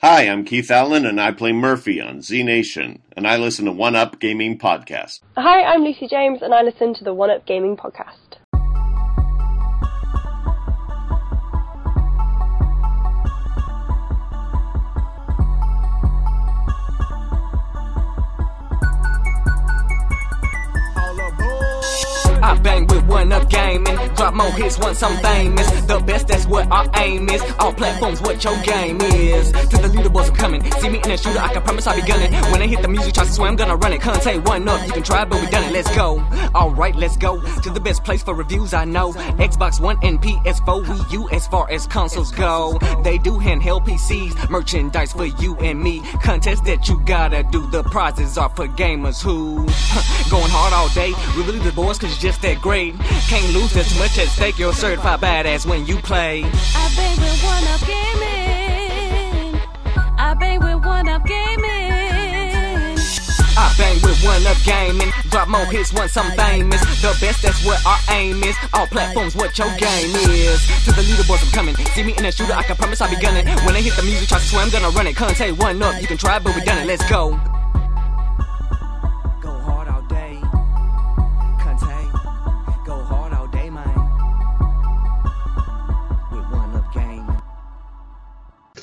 Hi, I'm Keith Allen, and I play Murphy on Z Nation, and I listen to One Up Gaming Podcast. Hi, I'm Lucy James, and I listen to the One Up Gaming Podcast. I bang with one up gaming. Drop more hits once I'm famous. The best, that's what our aim is. All platforms, what your game is. To the leaderboards, I'm coming. See me in a shooter, I can promise I'll be gunning. When I hit the music, try to swear I'm gonna run it. Conte one up, you can try, but we done it. Let's go. Alright, let's go to the best place for reviews I know. Xbox One and PS4, Wii U as far as consoles go. They do handheld PCs, merchandise for you and me. Contest that you gotta do. The prizes are for gamers who going hard all day. We really the boys cause you're just that great. Can't lose, too much at stake. You're a certified badass when you play. I bang with one up gaming. I bang with one up gaming. I bang with one up gaming. Drop more hits once I'm famous. The best, that's what our aim is. All platforms, what your game is. To the leaderboards, I'm coming. See me in a shooter, I can promise I'll be gunning. When I hit the music, try to swear I'm gonna run it. Conte one up, you can try, but we done it. Let's. Go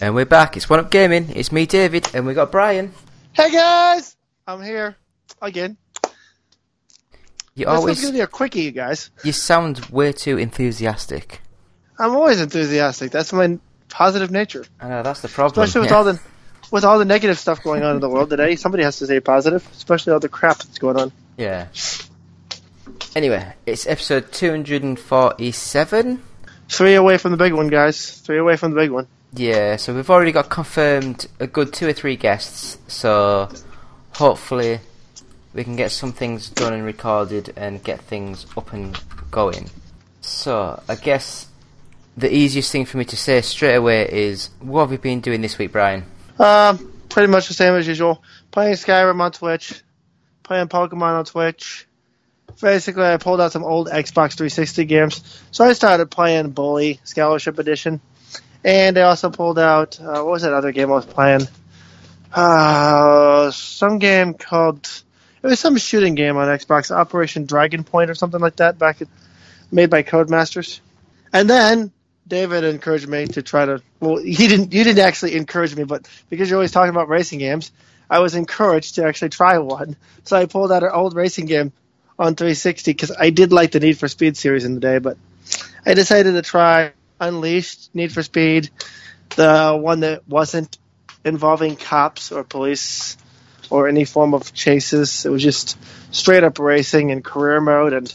And we're back. It's One Up Gaming. It's me, David, and we got Brian. Hey guys, I'm here again. You This one's always gonna be a quickie, you guys. you sound way too enthusiastic. I'm always enthusiastic. That's my positive nature, I know that's the problem. especially with yeah. all the with all the negative stuff going on in the world today. Somebody has to stay positive, especially all the crap that's going on. yeah. Anyway, it's episode 247. Three away from the big one, guys. Three away from the big one. Yeah, so we've already got confirmed a good two or three guests. So hopefully we can get some things done and recorded and get things up and going. So I guess the easiest thing for me to say straight away is what have we been doing this week, Brian? Um, pretty much the same as usual. Playing Skyrim on Twitch, playing Pokemon on Twitch. Basically, I pulled out some old Xbox 360 games, so I started playing Bully Scholarship Edition, and I also pulled out uh, what was that other game I was playing? Uh, some game called it was some shooting game on Xbox, Operation Dragon Point or something like that, back at, made by Codemasters. And then David encouraged me to try to. Well, he didn't. You didn't actually encourage me, but because you're always talking about racing games, I was encouraged to actually try one. So I pulled out an old racing game on 360 because I did like the Need for Speed series in the day, but I decided to try Unleashed Need for Speed, the one that wasn't involving cops or police or any form of chases. It was just straight up racing in career mode, and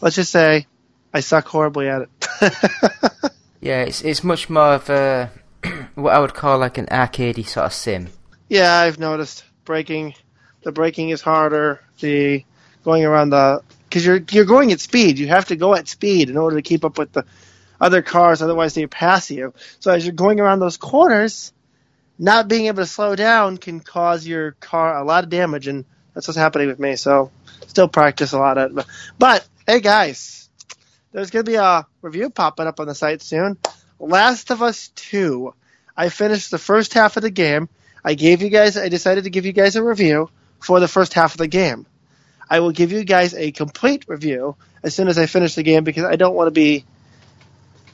let's just say I suck horribly at it. Yeah, it's it's much more of a what I would call like an arcadey sort of sim. Yeah, I've noticed braking. The braking is harder. The going around the because you're you're going at speed. You have to go at speed in order to keep up with the other cars. Otherwise, they pass you. So as you're going around those corners, not being able to slow down can cause your car a lot of damage, and that's what's happening with me. So still practice a lot of it. But hey, guys, there's gonna be a review popping up on the site soon. Last of Us Two. I finished the first half of the game. I gave you guys. I decided to give you guys a review for the first half of the game. I will give you guys a complete review as soon as I finish the game because I don't want to be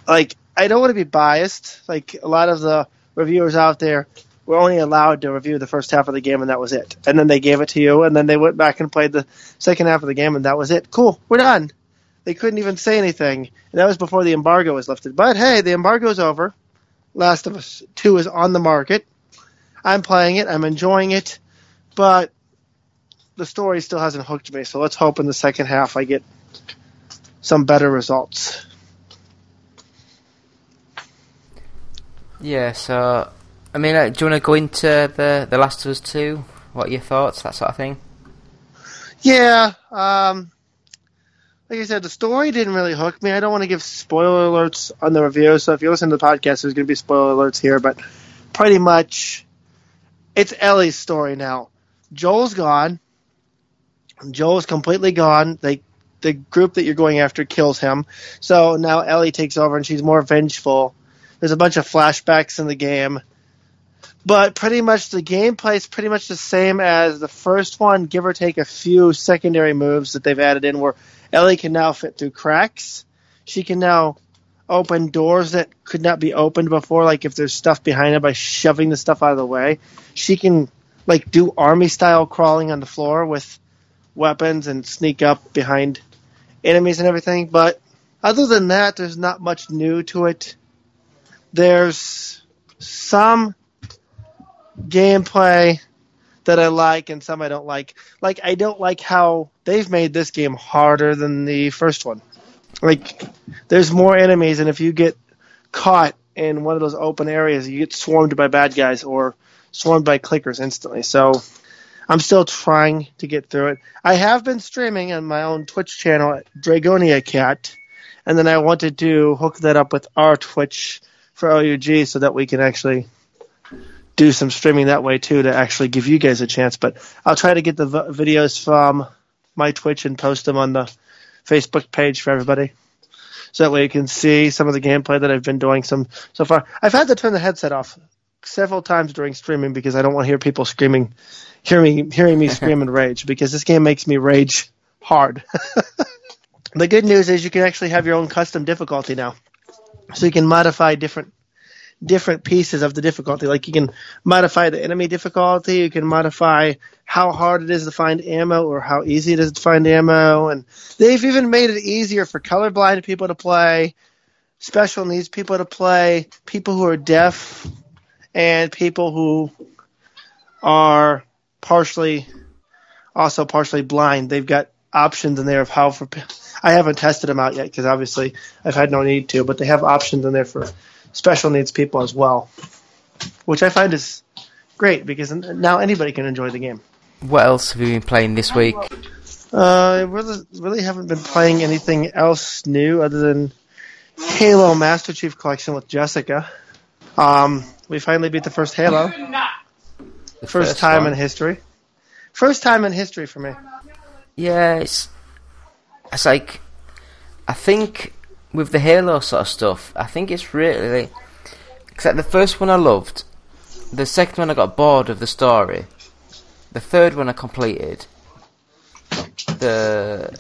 like I don't want to be biased. Like a lot of the reviewers out there were only allowed to review the first half of the game and that was it. And then they gave it to you and then they went back and played the second half of the game and that was it. Cool, we're done. They couldn't even say anything. And that was before the embargo was lifted. But hey, the embargo is over. Last of Us 2 is on the market. I'm playing it, I'm enjoying it, but the story still hasn't hooked me. So let's hope in the second half I get some better results. Yeah, so I mean, uh, do you want to go into the the Last of Us Two? What are your thoughts, that sort of thing? Yeah, um, like I said, the story didn't really hook me. I don't want to give spoiler alerts on the review, so if you listen to the podcast, there's going to be spoiler alerts here, but pretty much it's Ellie's story now. Joel's gone. Joel's completely gone. They, the group that you're going after kills him. So now Ellie takes over and she's more vengeful. There's a bunch of flashbacks in the game. but pretty much the gameplay is pretty much the same as the first one, give or take a few secondary moves that they've added in where Ellie can now fit through cracks. She can now open doors that could not be opened before, like if there's stuff behind her by shoving the stuff out of the way. She can like do army style crawling on the floor with weapons and sneak up behind enemies and everything. But other than that, there's not much new to it. There's some gameplay that I like and some I don't like. Like I don't like how they've made this game harder than the first one. Like there's more enemies and if you get caught in one of those open areas, you get swarmed by bad guys or swarmed by clickers instantly. So I'm still trying to get through it. I have been streaming on my own Twitch channel, Dragonia Cat, and then I wanted to hook that up with our Twitch for OUG so that we can actually do some streaming that way too to actually give you guys a chance. But I'll try to get the v- videos from my Twitch and post them on the Facebook page for everybody. So that way you can see some of the gameplay that I've been doing some so far. I've had to turn the headset off several times during streaming because I don't want to hear people screaming, hearing hearing me scream and rage because this game makes me rage hard. the good news is you can actually have your own custom difficulty now, so you can modify different different pieces of the difficulty. Like you can modify the enemy difficulty, you can modify how hard it is to find ammo or how easy it is to find ammo, and they've even made it easier for colorblind people to play, special needs people to play, people who are deaf, and people who are partially also partially blind. They've got options in there of how for. I haven't tested them out yet because obviously I've had no need to, but they have options in there for special needs people as well, which I find is great because now anybody can enjoy the game. What else have you been playing this week? Uh, I really, really haven't been playing anything else new other than Halo Master Chief Collection with Jessica. Um, we finally beat the first Halo. The First, time one? in history. First time in history for me. Yeah, it's it's like I think with the Halo sort of stuff, I think it's really except the first one I loved, the second one I got bored of the story, the third one I completed, the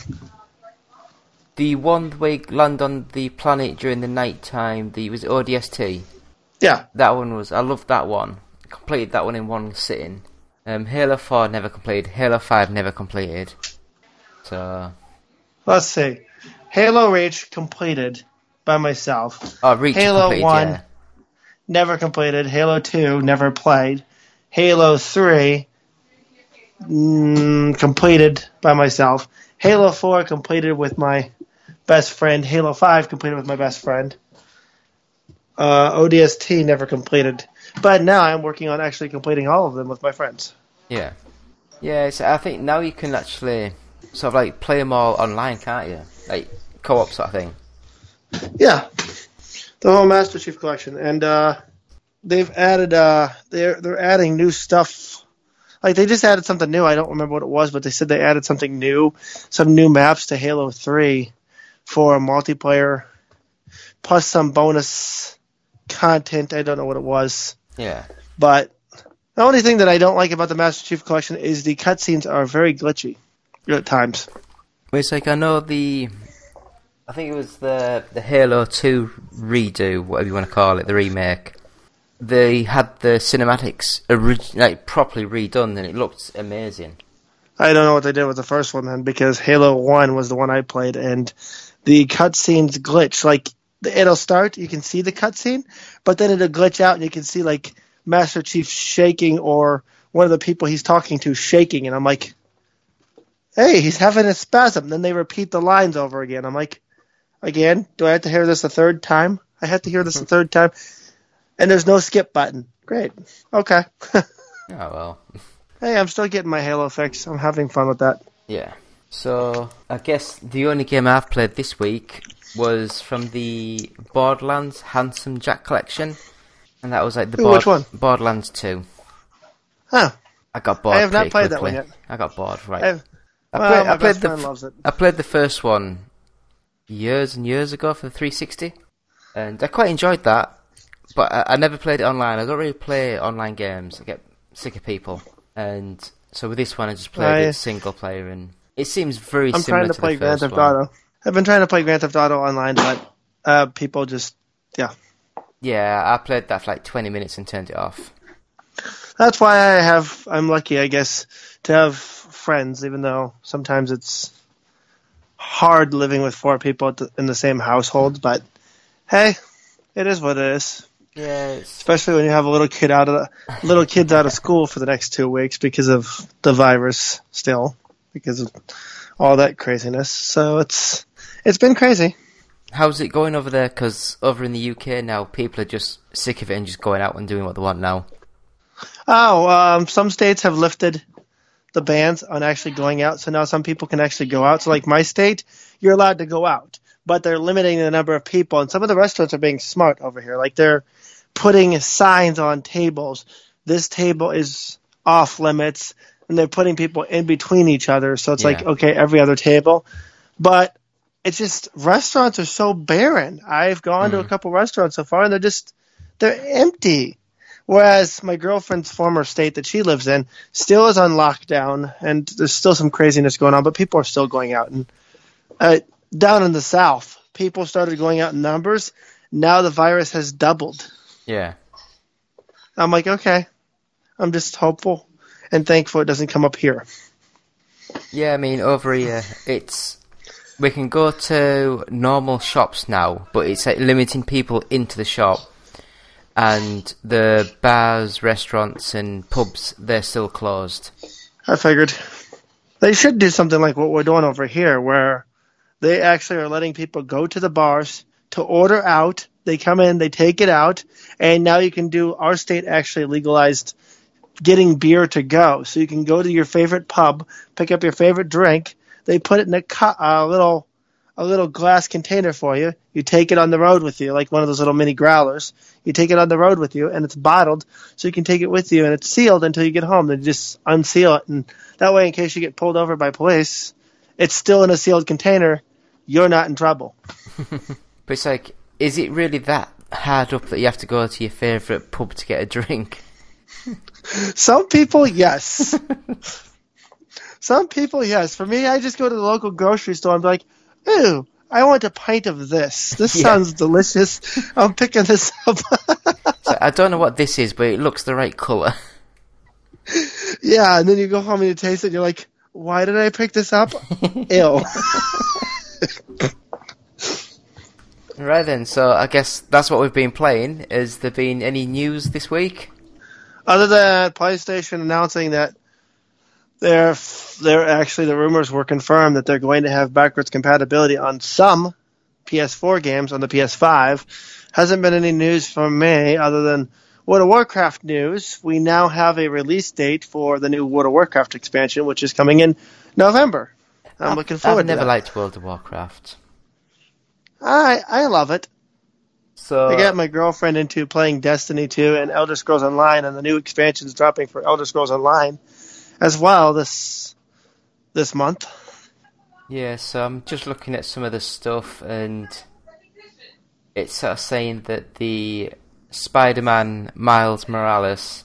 the one where you land on the planet during the night time, the was it ODST. Yeah. That one was I loved that one. Completed that one in one sitting. Um, Halo Four never completed. Halo Five never completed. So Let's see. Halo Reach completed by myself. oh, Reach Halo completed, 1. yeah. Never completed. Halo 2 never played. Halo 3 mm, completed by myself. Halo 4 completed with my best friend. Halo 5 completed with my best friend. Uh, ODST never completed. But now I'm working on actually completing all of them with my friends. Yeah. Yeah, so I think now you can actually sort of like play them all online, can't you? Like co-op sort of thing. Yeah, the whole Master Chief Collection, and uh, they've added uh, they're they're adding new stuff. Like they just added something new. I don't remember what it was, but they said they added something new, some new maps to Halo Three for multiplayer, plus some bonus content. I don't know what it was, Yeah. but the only thing that I don't like about the Master Chief Collection is the cutscenes are very glitchy at times. It's like I know the, I think it was the the Halo Two redo, whatever you want to call it, the remake. They had the cinematics orig- like properly redone, and it looked amazing. I don't know what they did with the first one then, because Halo One was the one I played, and the cutscenes glitch. Like it'll start, you can see the cutscene, but then it'll glitch out, and you can see like Master Chief shaking or one of the people he's talking to shaking, and I'm like, "Hey, he's having a spasm." Then they repeat the lines over again. I'm like, "Again? Do I have to hear this a third time? I have to hear this a mm-hmm. third time." And there's no skip button. Great. Okay. Oh well. hey, I'm still getting my Halo fix. I'm having fun with that. Yeah. So I guess the only game I've played this week was from the Borderlands Handsome Jack collection, and that was like the Ooh, which one? Borderlands Two. Huh. I got bored. I have not played that one yet. I got bored. Right. I've- well, played, I played the. I played the first one years and years ago for the 360, and I quite enjoyed that. but I, I never played it online. I don't really play online games. I get sick of people, and so with this one, I just played I- it single player, and it seems very I'm similar trying to to play Grand Theft one. Auto. I've been trying to play Grand Theft Auto online, but uh, people just yeah. Yeah, I played that for like 20 minutes and turned it off. That's why I have. I'm lucky, I guess, to have friends, even though sometimes it's hard living with four people in the same household. But hey, it is what it is. Yeah, Especially when you have a little kid out of the, little kids out of school for the next two weeks because of the virus still, because of all that craziness. So it's it's been crazy. how's it going over there? Because over in the UK now, people are just sick of it and just going out and doing what they want now. Oh, um, some states have lifted the bans on actually going out, so now some people can actually go out. So, like my state, you're allowed to go out, but they're limiting the number of people. And some of the restaurants are being smart over here. Like they're putting signs on tables. This table is off limits, and they're putting people in between each other. So it's like okay, every other table, but it's just restaurants are so barren. I've gone to mm. a couple restaurants so far, and they're just they're empty. Whereas my girlfriend's former state that she lives in still is on lockdown, and there's still some craziness going on, but people are still going out. And uh, down in the south, people started going out in numbers. Now the virus has doubled. Yeah. I'm like, okay, I'm just hopeful and thankful it doesn't come up here. Yeah, I mean, over here, it's. We can go to normal shops now, but it's like limiting people into the shop. And the bars, restaurants, and pubs, they're still closed. I figured they should do something like what we're doing over here, where they actually are letting people go to the bars to order out. They come in, they take it out, and now you can do. Our state actually legalized getting beer to go, so you can go to your favorite pub, pick up your favorite drink. They put it in a, cu- uh, a little a little glass container for you. You take it on the road with you, like one of those little mini growlers. You take it on the road with you, and it's bottled, so you can take it with you, and it's sealed until you get home. Then you just unseal it, and that way, in case you get pulled over by police, it's still in a sealed container. You're not in trouble. But it's like, is it really that hard up that you have to go to your favourite pub to get a drink? Some people, yes. Some people, yes. For me, I just go to the local grocery store and be like, ooh, I want a pint of this. This Yeah. sounds delicious. I'm picking this up. So I don't know what this is, but it looks the right colour. yeah, and then you go home and you taste it and you're like, why did I pick this up? Ew. right then, so I guess that's what we've been playing. Has there been any news this week? Other than PlayStation announcing that they're, they're actually, the rumors were confirmed that they're going to have backwards compatibility on some PS4 games on the PS5. Hasn't been any news from me other than World of Warcraft news. We now have a release date for the new World of Warcraft expansion, which is coming in November. I'm looking forward to I've never liked World of Warcraft. I I love it. So I got my girlfriend into playing Destiny 2 and Elder Scrolls Online, and the new expansions dropping for Elder Scrolls Online as well this this month. Yeah, so I'm just looking at some of the stuff, and it's sort of saying that the Spider-Man Miles Morales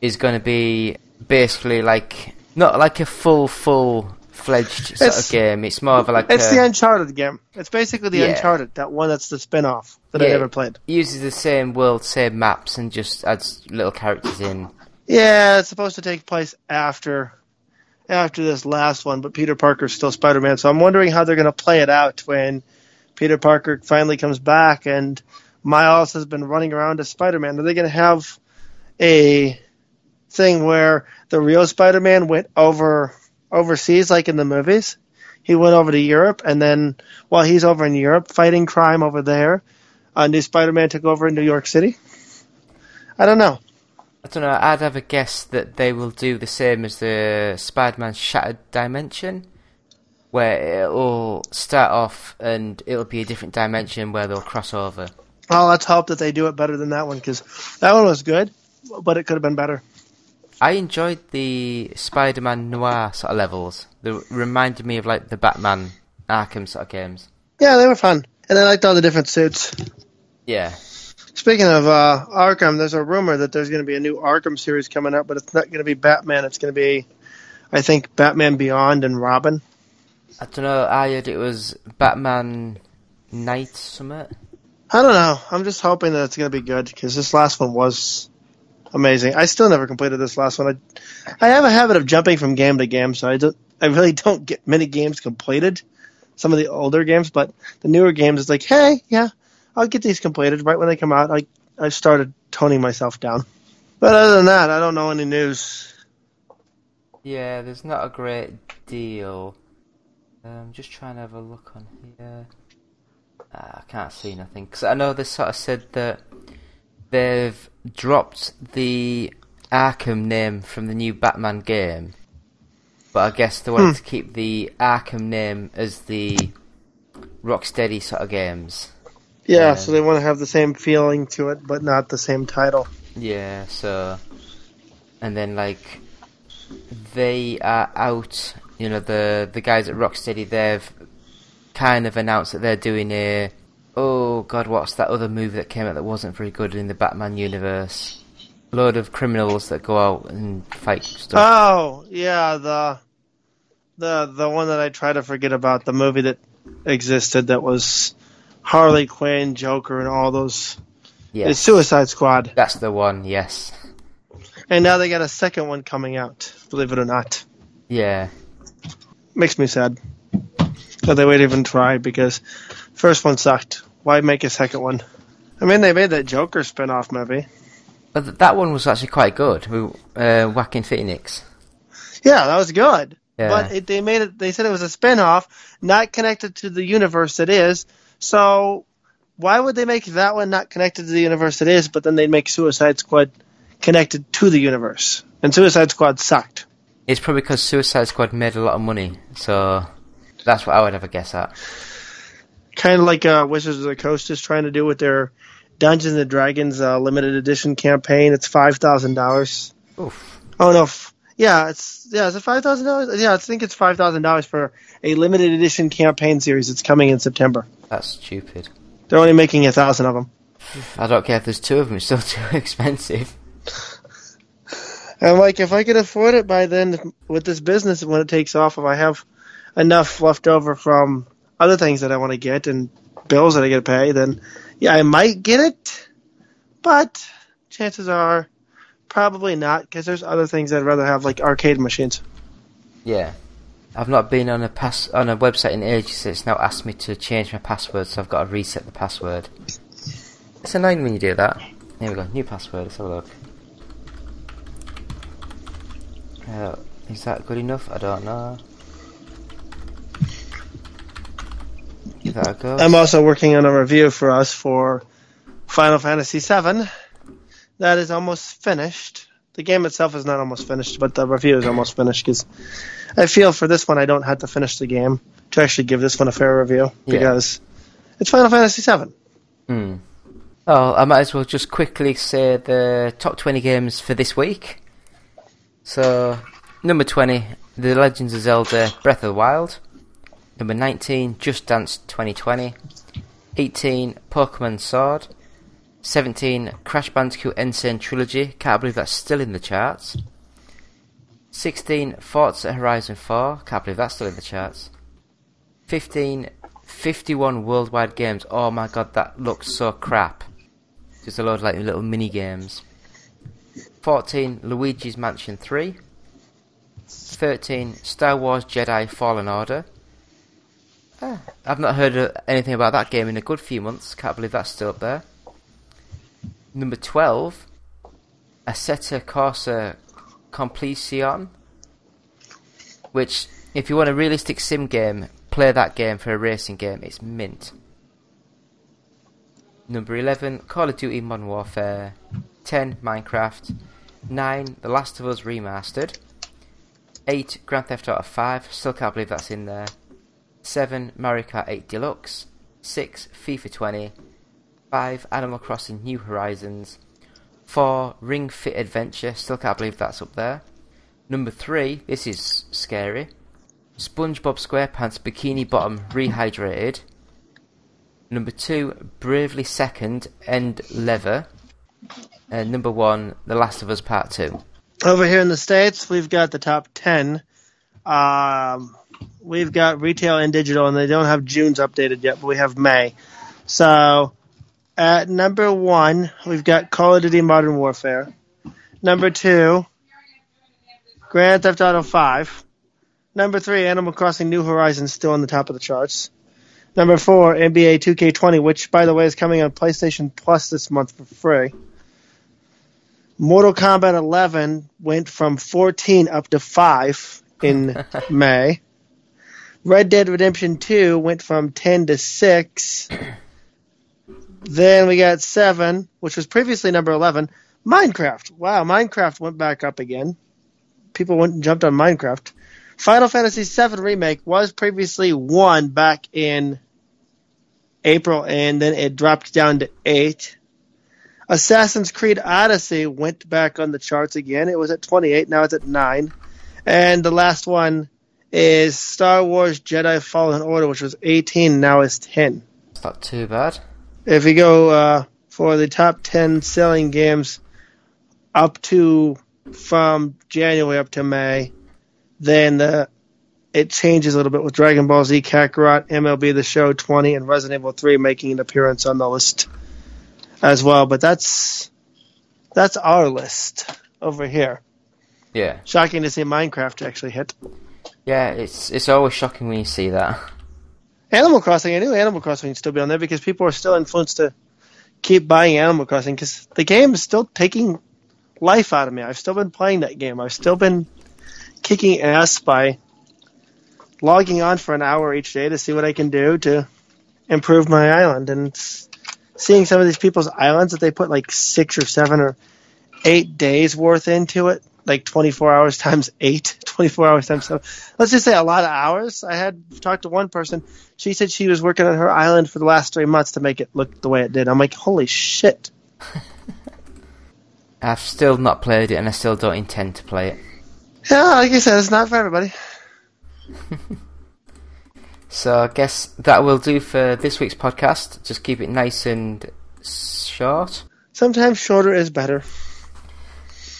is going to be basically like not like a full, full fledged sort It's- of game. It's more of a, like It's a, the Uncharted game. It's basically the Yeah. Uncharted, that one that's the spin-off that I Yeah. never played. uses the same world, same maps, and just adds little characters in. Yeah, it's supposed to take place after after this last one, but Peter Parker's still Spider-Man, so I'm wondering how they're going to play it out when Peter Parker finally comes back and Miles has been running around as Spider-Man. Are they going to have a thing where the real Spider-Man went over overseas like in the movies? He went over to Europe and then while he's over in Europe fighting crime over there, a new Spider-Man took over in New York City? I don't know. I don't know. I'd have a guess that they will do the same as the Spider-Man Shattered Dimension, where it'll start off and it'll be a different dimension where they'll cross over. Well, let's hope that they do it better than that one because that one was good, but it could have been better. I enjoyed the Spider-Man Noir sort of levels. They reminded me of like the Batman Arkham sort of games. Yeah, they were fun, and I liked all the different suits. Yeah. Speaking of uh, Arkham, there's a rumor that there's going to be a new Arkham series coming up, but it's not going to be Batman. It's going to be, I think, Batman Beyond and Robin. I don't know. I heard it was Batman Night Summit. I don't know. I'm just hoping that it's going to be good because this last one was amazing. I still never completed this last one. I, I have a habit of jumping from game to game, so I don't. I really don't get many games completed. Some of the older games, but the newer games, it's like, hey, yeah, I'll get these completed right when they come out. I I started toning myself down. But other than that, I don't know any news. Yeah, there's not a great deal. I'm just trying to have a look on here. Ah, I can't see nothing because I know they sort of said that they've dropped the Arkham name from the new Batman game, but I guess they wanted to keep the Arkham name as the Rocksteady sort of games. Yeah, Yeah. so they want to have the same feeling to it, but not the same title. Yeah, so and then like they are out. You know the the guys at Rocksteady. They've kind of announced that they're doing a. Oh God, what's that other movie that came out that wasn't very good in the Batman universe? A Load of criminals that go out and fight stuff. Oh, yeah, the the the one that I try to forget about, the movie that existed that was Harley Quinn, Joker, and all those. yeah, It's Suicide Squad, that's the one. Yes. and now they got a second one coming out. Believe it or not, Yeah. makes me sad that they would even try because first one sucked. Why make a second one? I mean, they made that Joker spin-off movie. But th- that one was actually quite good. With uh, Joaquin Phoenix. Yeah, that was good. Yeah. But it, they made it. They said it was a spin-off, not connected to the universe it is. So why would they make that one not connected to the universe it is, but then they'd make Suicide Squad connected to the universe? And Suicide Squad sucked. It's probably because Suicide Squad made a lot of money, so that's what I would have a guess at. Kind of like uh, Wizards of the Coast is trying to do with their Dungeons and Dragons uh, limited edition campaign. It's five thousand dollars. Oh no, f- yeah, it's yeah, is it five thousand dollars? Yeah, I think it's five thousand dollars for a limited edition campaign series. It's coming in September. That's stupid. They're only making a thousand of them. I don't care if there's two of them, it's still too expensive. And like, if I could afford it by then with this business, when it takes off, if I have enough left over from other things that I want to get and bills that I got to pay, then yeah, I might get it. But chances are probably not because there's other things I'd rather have, like arcade machines. Yeah. I've not been on a pass on a website in ages, so it's now asked me to change my password, so I've got to reset the password. It's annoying when you do that. Here we go, new password, let's have a look. Uh, is that good enough? I don't know. Give that a go. I'm also working on a review for us for Final Fantasy VII. That is almost finished. The game itself is not almost finished, but the review is almost finished because I feel for this one I don't have to finish the game to actually give this one a fair review Yeah. because it's Final Fantasy VII. Hmm. Oh, I might as well just quickly say the top 20 games for this week. So, number 20, The Legends of Zelda Breath of the Wild. Number 19, Just Dance 2020. 18, Pokemon Sword. 17, Crash Bandicoot N. Sane Trilogy. Can't believe that's still in the charts. 16, Forza Horizon 4. Can't believe that's still in the charts. 15, 51 worldwide games. Oh my god, that looks so crap. Just a load of like little mini games. 14, Luigi's Mansion 3. 13, Star Wars Jedi Fallen Order. Ah, I've not heard anything about that game in a good few months. Can't believe that's still up there. Number 12, Assetto Corsa Competizione. Which, if you want a realistic sim game, play that game for a racing game. It's mint. Number 11, Call of Duty Modern Warfare. 10, Minecraft. 9, The Last of Us Remastered. 8, Grand Theft Auto 5. Still can't believe that's in there. 7, Mario Kart 8 Deluxe. 6, FIFA 20. 5, Animal Crossing New Horizons. 4, Ring Fit Adventure. Still can't believe that's up there. Number 3, this is scary. SpongeBob SquarePants Bikini Bottom Rehydrated. Number two, Bravely Second, End Layer. And number one, The Last of Us Part Two. Over here in the States, we've got the top 10. Um, we've got retail and digital, and they don't have June's updated yet, but we have May. So at number one, we've got Call of Duty Modern Warfare. Number two, Grand Theft Auto 5. Number three, Animal Crossing New Horizons, still on the top of the charts. Number four, NBA 2K20, which, by the way, is coming on PlayStation Plus this month for free. Mortal Kombat 11 went from 14 up to 5 in May. Red Dead Redemption 2 went from 10 to 6. Then we got 7, which was previously number 11. Minecraft. Wow, Minecraft went back up again. People went and jumped on Minecraft. Final Fantasy VII Remake was previously 1 back in April, and then it dropped down to 8. Assassin's Creed Odyssey went back on the charts again. It was at 28, now it's at 9. And the last one is Star Wars Jedi Fallen Order, which was 18, now is 10. It's not too bad. If you go uh, for the top 10 selling games up to from January up to May, then the it changes a little bit with Dragon Ball Z Kakarot, MLB The Show 20, and Resident Evil 3 making an appearance on the list as well. But that's that's our list over here. Yeah. Shocking to see Minecraft actually hit. Yeah, it's it's always shocking when you see that. Animal Crossing, I knew Animal Crossing would still be on there because people are still influenced to keep buying Animal Crossing because the game is still taking life out of me. I've still been playing that game. I've still been kicking ass by logging on for an hour each day to see what I can do to improve my island and seeing some of these people's islands that they put like six or seven or eight days worth into it, like 24 hours times eight, 24 hours times seven. Let's just say a lot of hours. I had talked to one person. She said she was working on her island for the last three months to make it look the way it did. I'm like, holy shit. I've still not played it, and I still don't intend to play it. Yeah, like I said, it's not for everybody. So I guess that will do for this week's podcast. Just keep it nice and short. Sometimes shorter is better.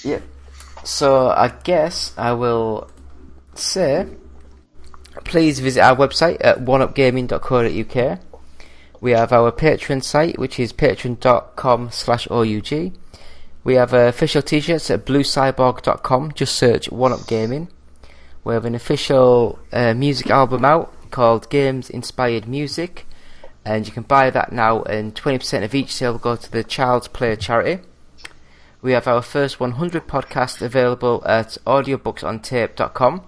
Yep. So I guess I will say, please visit our website at oneupgaming.co.uk. We have our Patreon site, which is patreon.com slash OUG. We have official t-shirts at bluecyborg.com. Just search One Up Gaming. We have an official uh, music album out called Games Inspired Music, and you can buy that now. And 20% of each sale will go to the Child's Play charity. We have our first 100 podcasts available at audiobooksontape.com.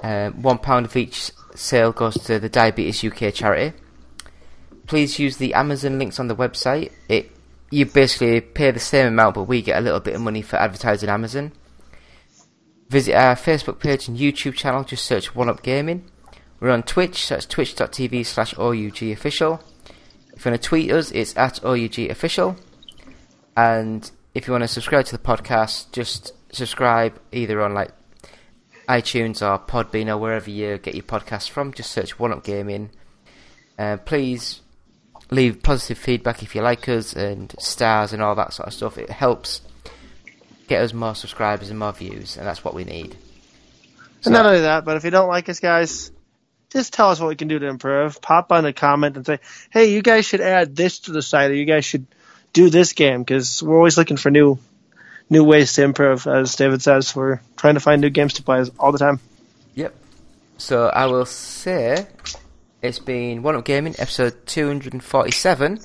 Um, one pound of each sale goes to the Diabetes UK charity. Please use the Amazon links on the website. It you basically pay the same amount, but we get a little bit of money for advertising Amazon. Visit our Facebook page and YouTube channel. Just search One Up Gaming. We're on Twitch. So that's twitch.tv slash official. If you want to tweet us, it's at OUG official. And if you want to subscribe to the podcast, just subscribe either on like iTunes or Podbean or wherever you get your podcast from. Just search One Up Gaming. Uh, please leave positive feedback if you like us and stars and all that sort of stuff. It helps get us more subscribers and more views, and that's what we need. And not only that, but if you don't like us, guys, just tell us what we can do to improve. Pop on a comment and say, "Hey, you guys should add this to the site, or you guys should do this game," because we're always looking for new, new ways to improve. As David says, we're trying to find new games to play all the time. Yep. So I will say it's been One Up Gaming episode 247.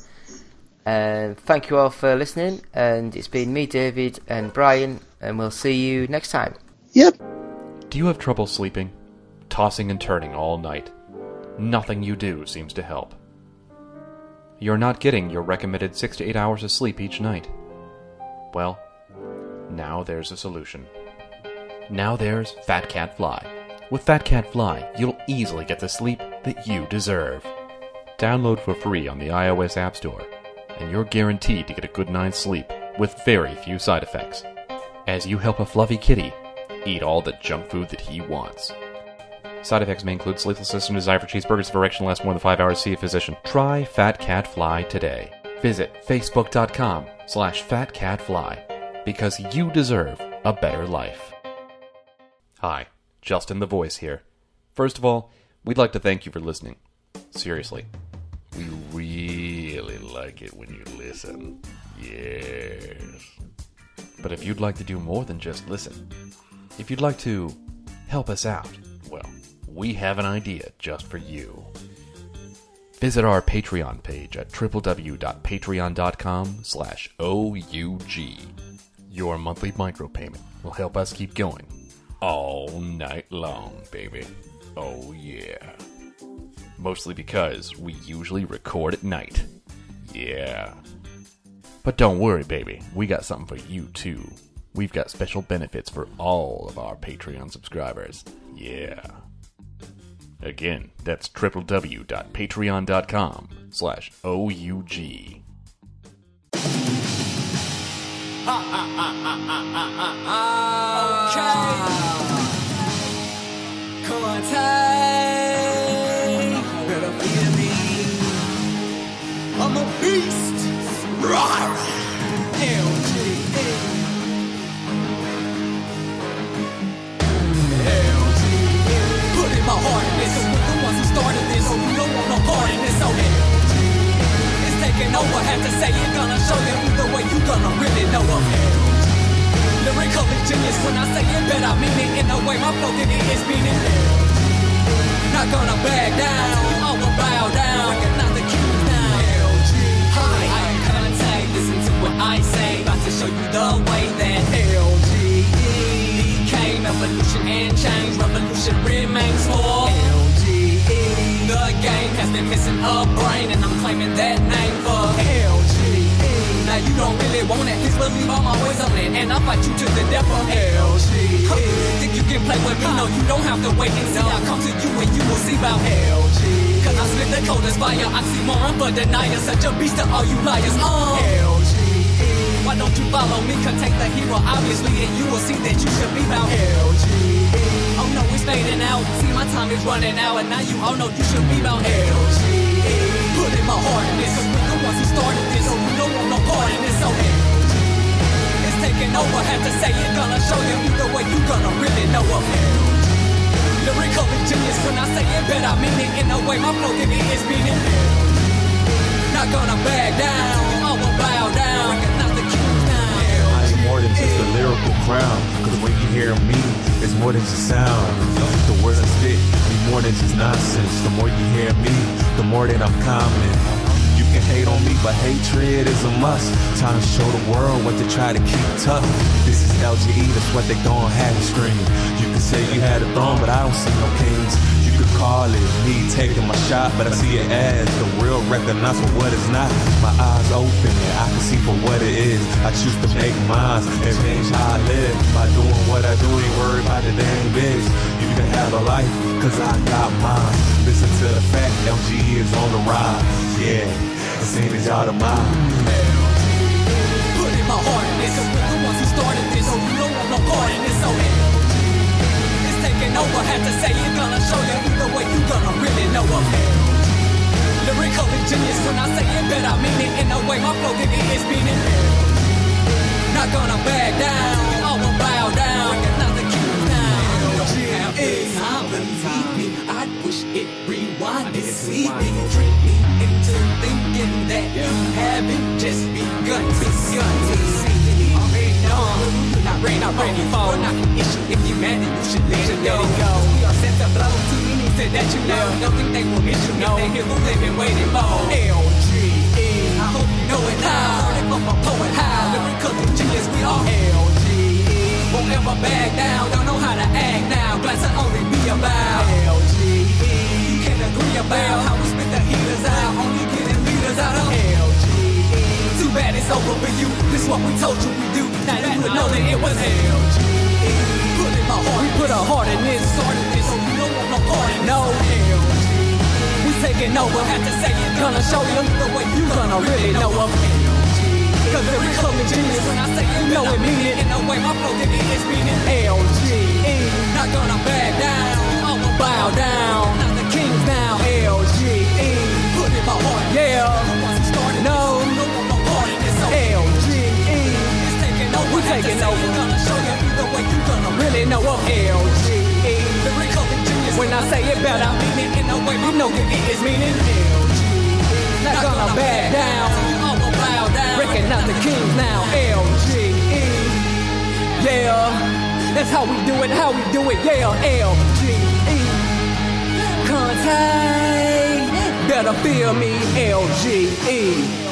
And um, thank you all for listening. And it's been me, David, and Brian, and we'll see you next time. Yep. Do you have trouble sleeping? Tossing and turning all night. Nothing you do seems to help. You're not getting your recommended 6 to 8 hours of sleep each night. Well, now there's a solution. Now there's Fat Cat Fly. With Fat Cat Fly, you'll easily get the sleep that you deserve. Download for free on the iOS App Store, and you're guaranteed to get a good night's sleep with very few side effects. As you help a fluffy kitty eat all the junk food that he wants. Side effects may include sleeplessness system desire for cheeseburgers if erection lasts more than five hours. See a physician. Try Fat Cat Fly today. Visit facebook.com slash fatcatfly because you deserve a better life. Hi, Justin the Voice here. First of all, we'd like to thank you for listening. Seriously. We really like it when you listen. Yes. But if you'd like to do more than just listen, if you'd like to help us out, well, we have an idea just for you. Visit our Patreon page at www.patreon.com slash OUG. Your monthly micropayment will help us keep going all night long, baby. Oh yeah. Mostly because we usually record at night. Yeah. But don't worry, baby. We got something for you too. We've got special benefits for all of our Patreon subscribers. Yeah. Again, that's www.patreon.com slash OUG. Come on. I'm a beast. Rawr. It's taking over. Have to say it. Gonna show you either way. You gonna really know LG. Lyrically genius when I say it, bet I mean it in the way my flow did it is meaning. Not gonna back down, I will bow down. Recognize the cues now. LG, hi, I am contact. Listen to what I say, about to show you the way that LG became evolution and change. Revolution remains for missing a brain, and I'm claiming that name for LG. Now you don't really want it, please believe I'm always on it And I'll fight you to the death of LG Think you can play with me? No, you don't have to wait and see. I'll come to you and you will see about LG Cause I spit the coldest fire, oxymoron But denier, such a beast to all you liars. Uh. LG Why don't you follow me? Contain the hero obviously And you will see that you should be about LG Oh no, it's fading out. See my time is running out And now you all know you should be about LG Put in my heart in this Cause we're the ones who started this So we don't want no part in this So it's taking over Have to say it, gonna show you Either way you gonna really know of Lyrically genius when I say it Bet I mean it in the way my flow give it its meaning. Not gonna back down I will bow down me, it's more than just sound. The words I spit be more than just nonsense. The more you hear me, the more that I'm common. You can hate on me, but hatred is a must. Time to show the world what to try to keep tough. This is LGE, that's what they gon' have you scream. You can say you had a throne, but I don't see no kings. You call it me taking my shot, but I see it as the real recognize for what it's not. My eyes open and I can see for what it is. I choose to make mine and change how I live. By doing what I do, ain't worried about the damn biz. You can have a life, cause I got mine. Listen to the fact, LG is on the rise. Yeah, the same as y'all the mine. Put in my heart in this, the ones who started this, so you don't want no part in this, so taking over. Have to say it, gonna show you either way you gonna really know of Lyrically genius when I say it, bet I mean it in the way my flow give it its meaning. Not gonna back down, I will bow down. Recognize the cues now. I believe me, I wish it rewinded. See me, trick me into thinking that you haven't just begun. Not ready, for. Not an issue. If you mad, you should let it go. We are set to blow. Too many said that you know. Don't think they will miss you. If they hear who they've been waiting for. LGE. I hope you know it now. It from a poet. How lyrical genius we are. LGE. Won't ever back down. Don't know how to act now. Glad to only be about LGE. You can agree about how we spit the heaters out. Only getting leaders out of LGE bad, it's over for you. This what we told you we do. Now you would know that it was hell Put in my heart. We put our heart in this. Started this, so you don't want no part in no LGE. We taking over. Have to say it. Gonna show you the way you gonna really know of Cause every club is genius. When I say you know it, mean it. In a way, my flow didn't is meaning LGE. Not gonna back down. I'm gonna bow down. Not the kings now. LGE. Put in my heart. Yeah. No. Already know I'm LGE. When I say it better, I mean it in a way you know you get its meaning. Not gonna back down. Recognize the kings now. LGE. Yeah. That's how we do it, how we do it. Yeah. LGE. Contact. Better feel me. LGE.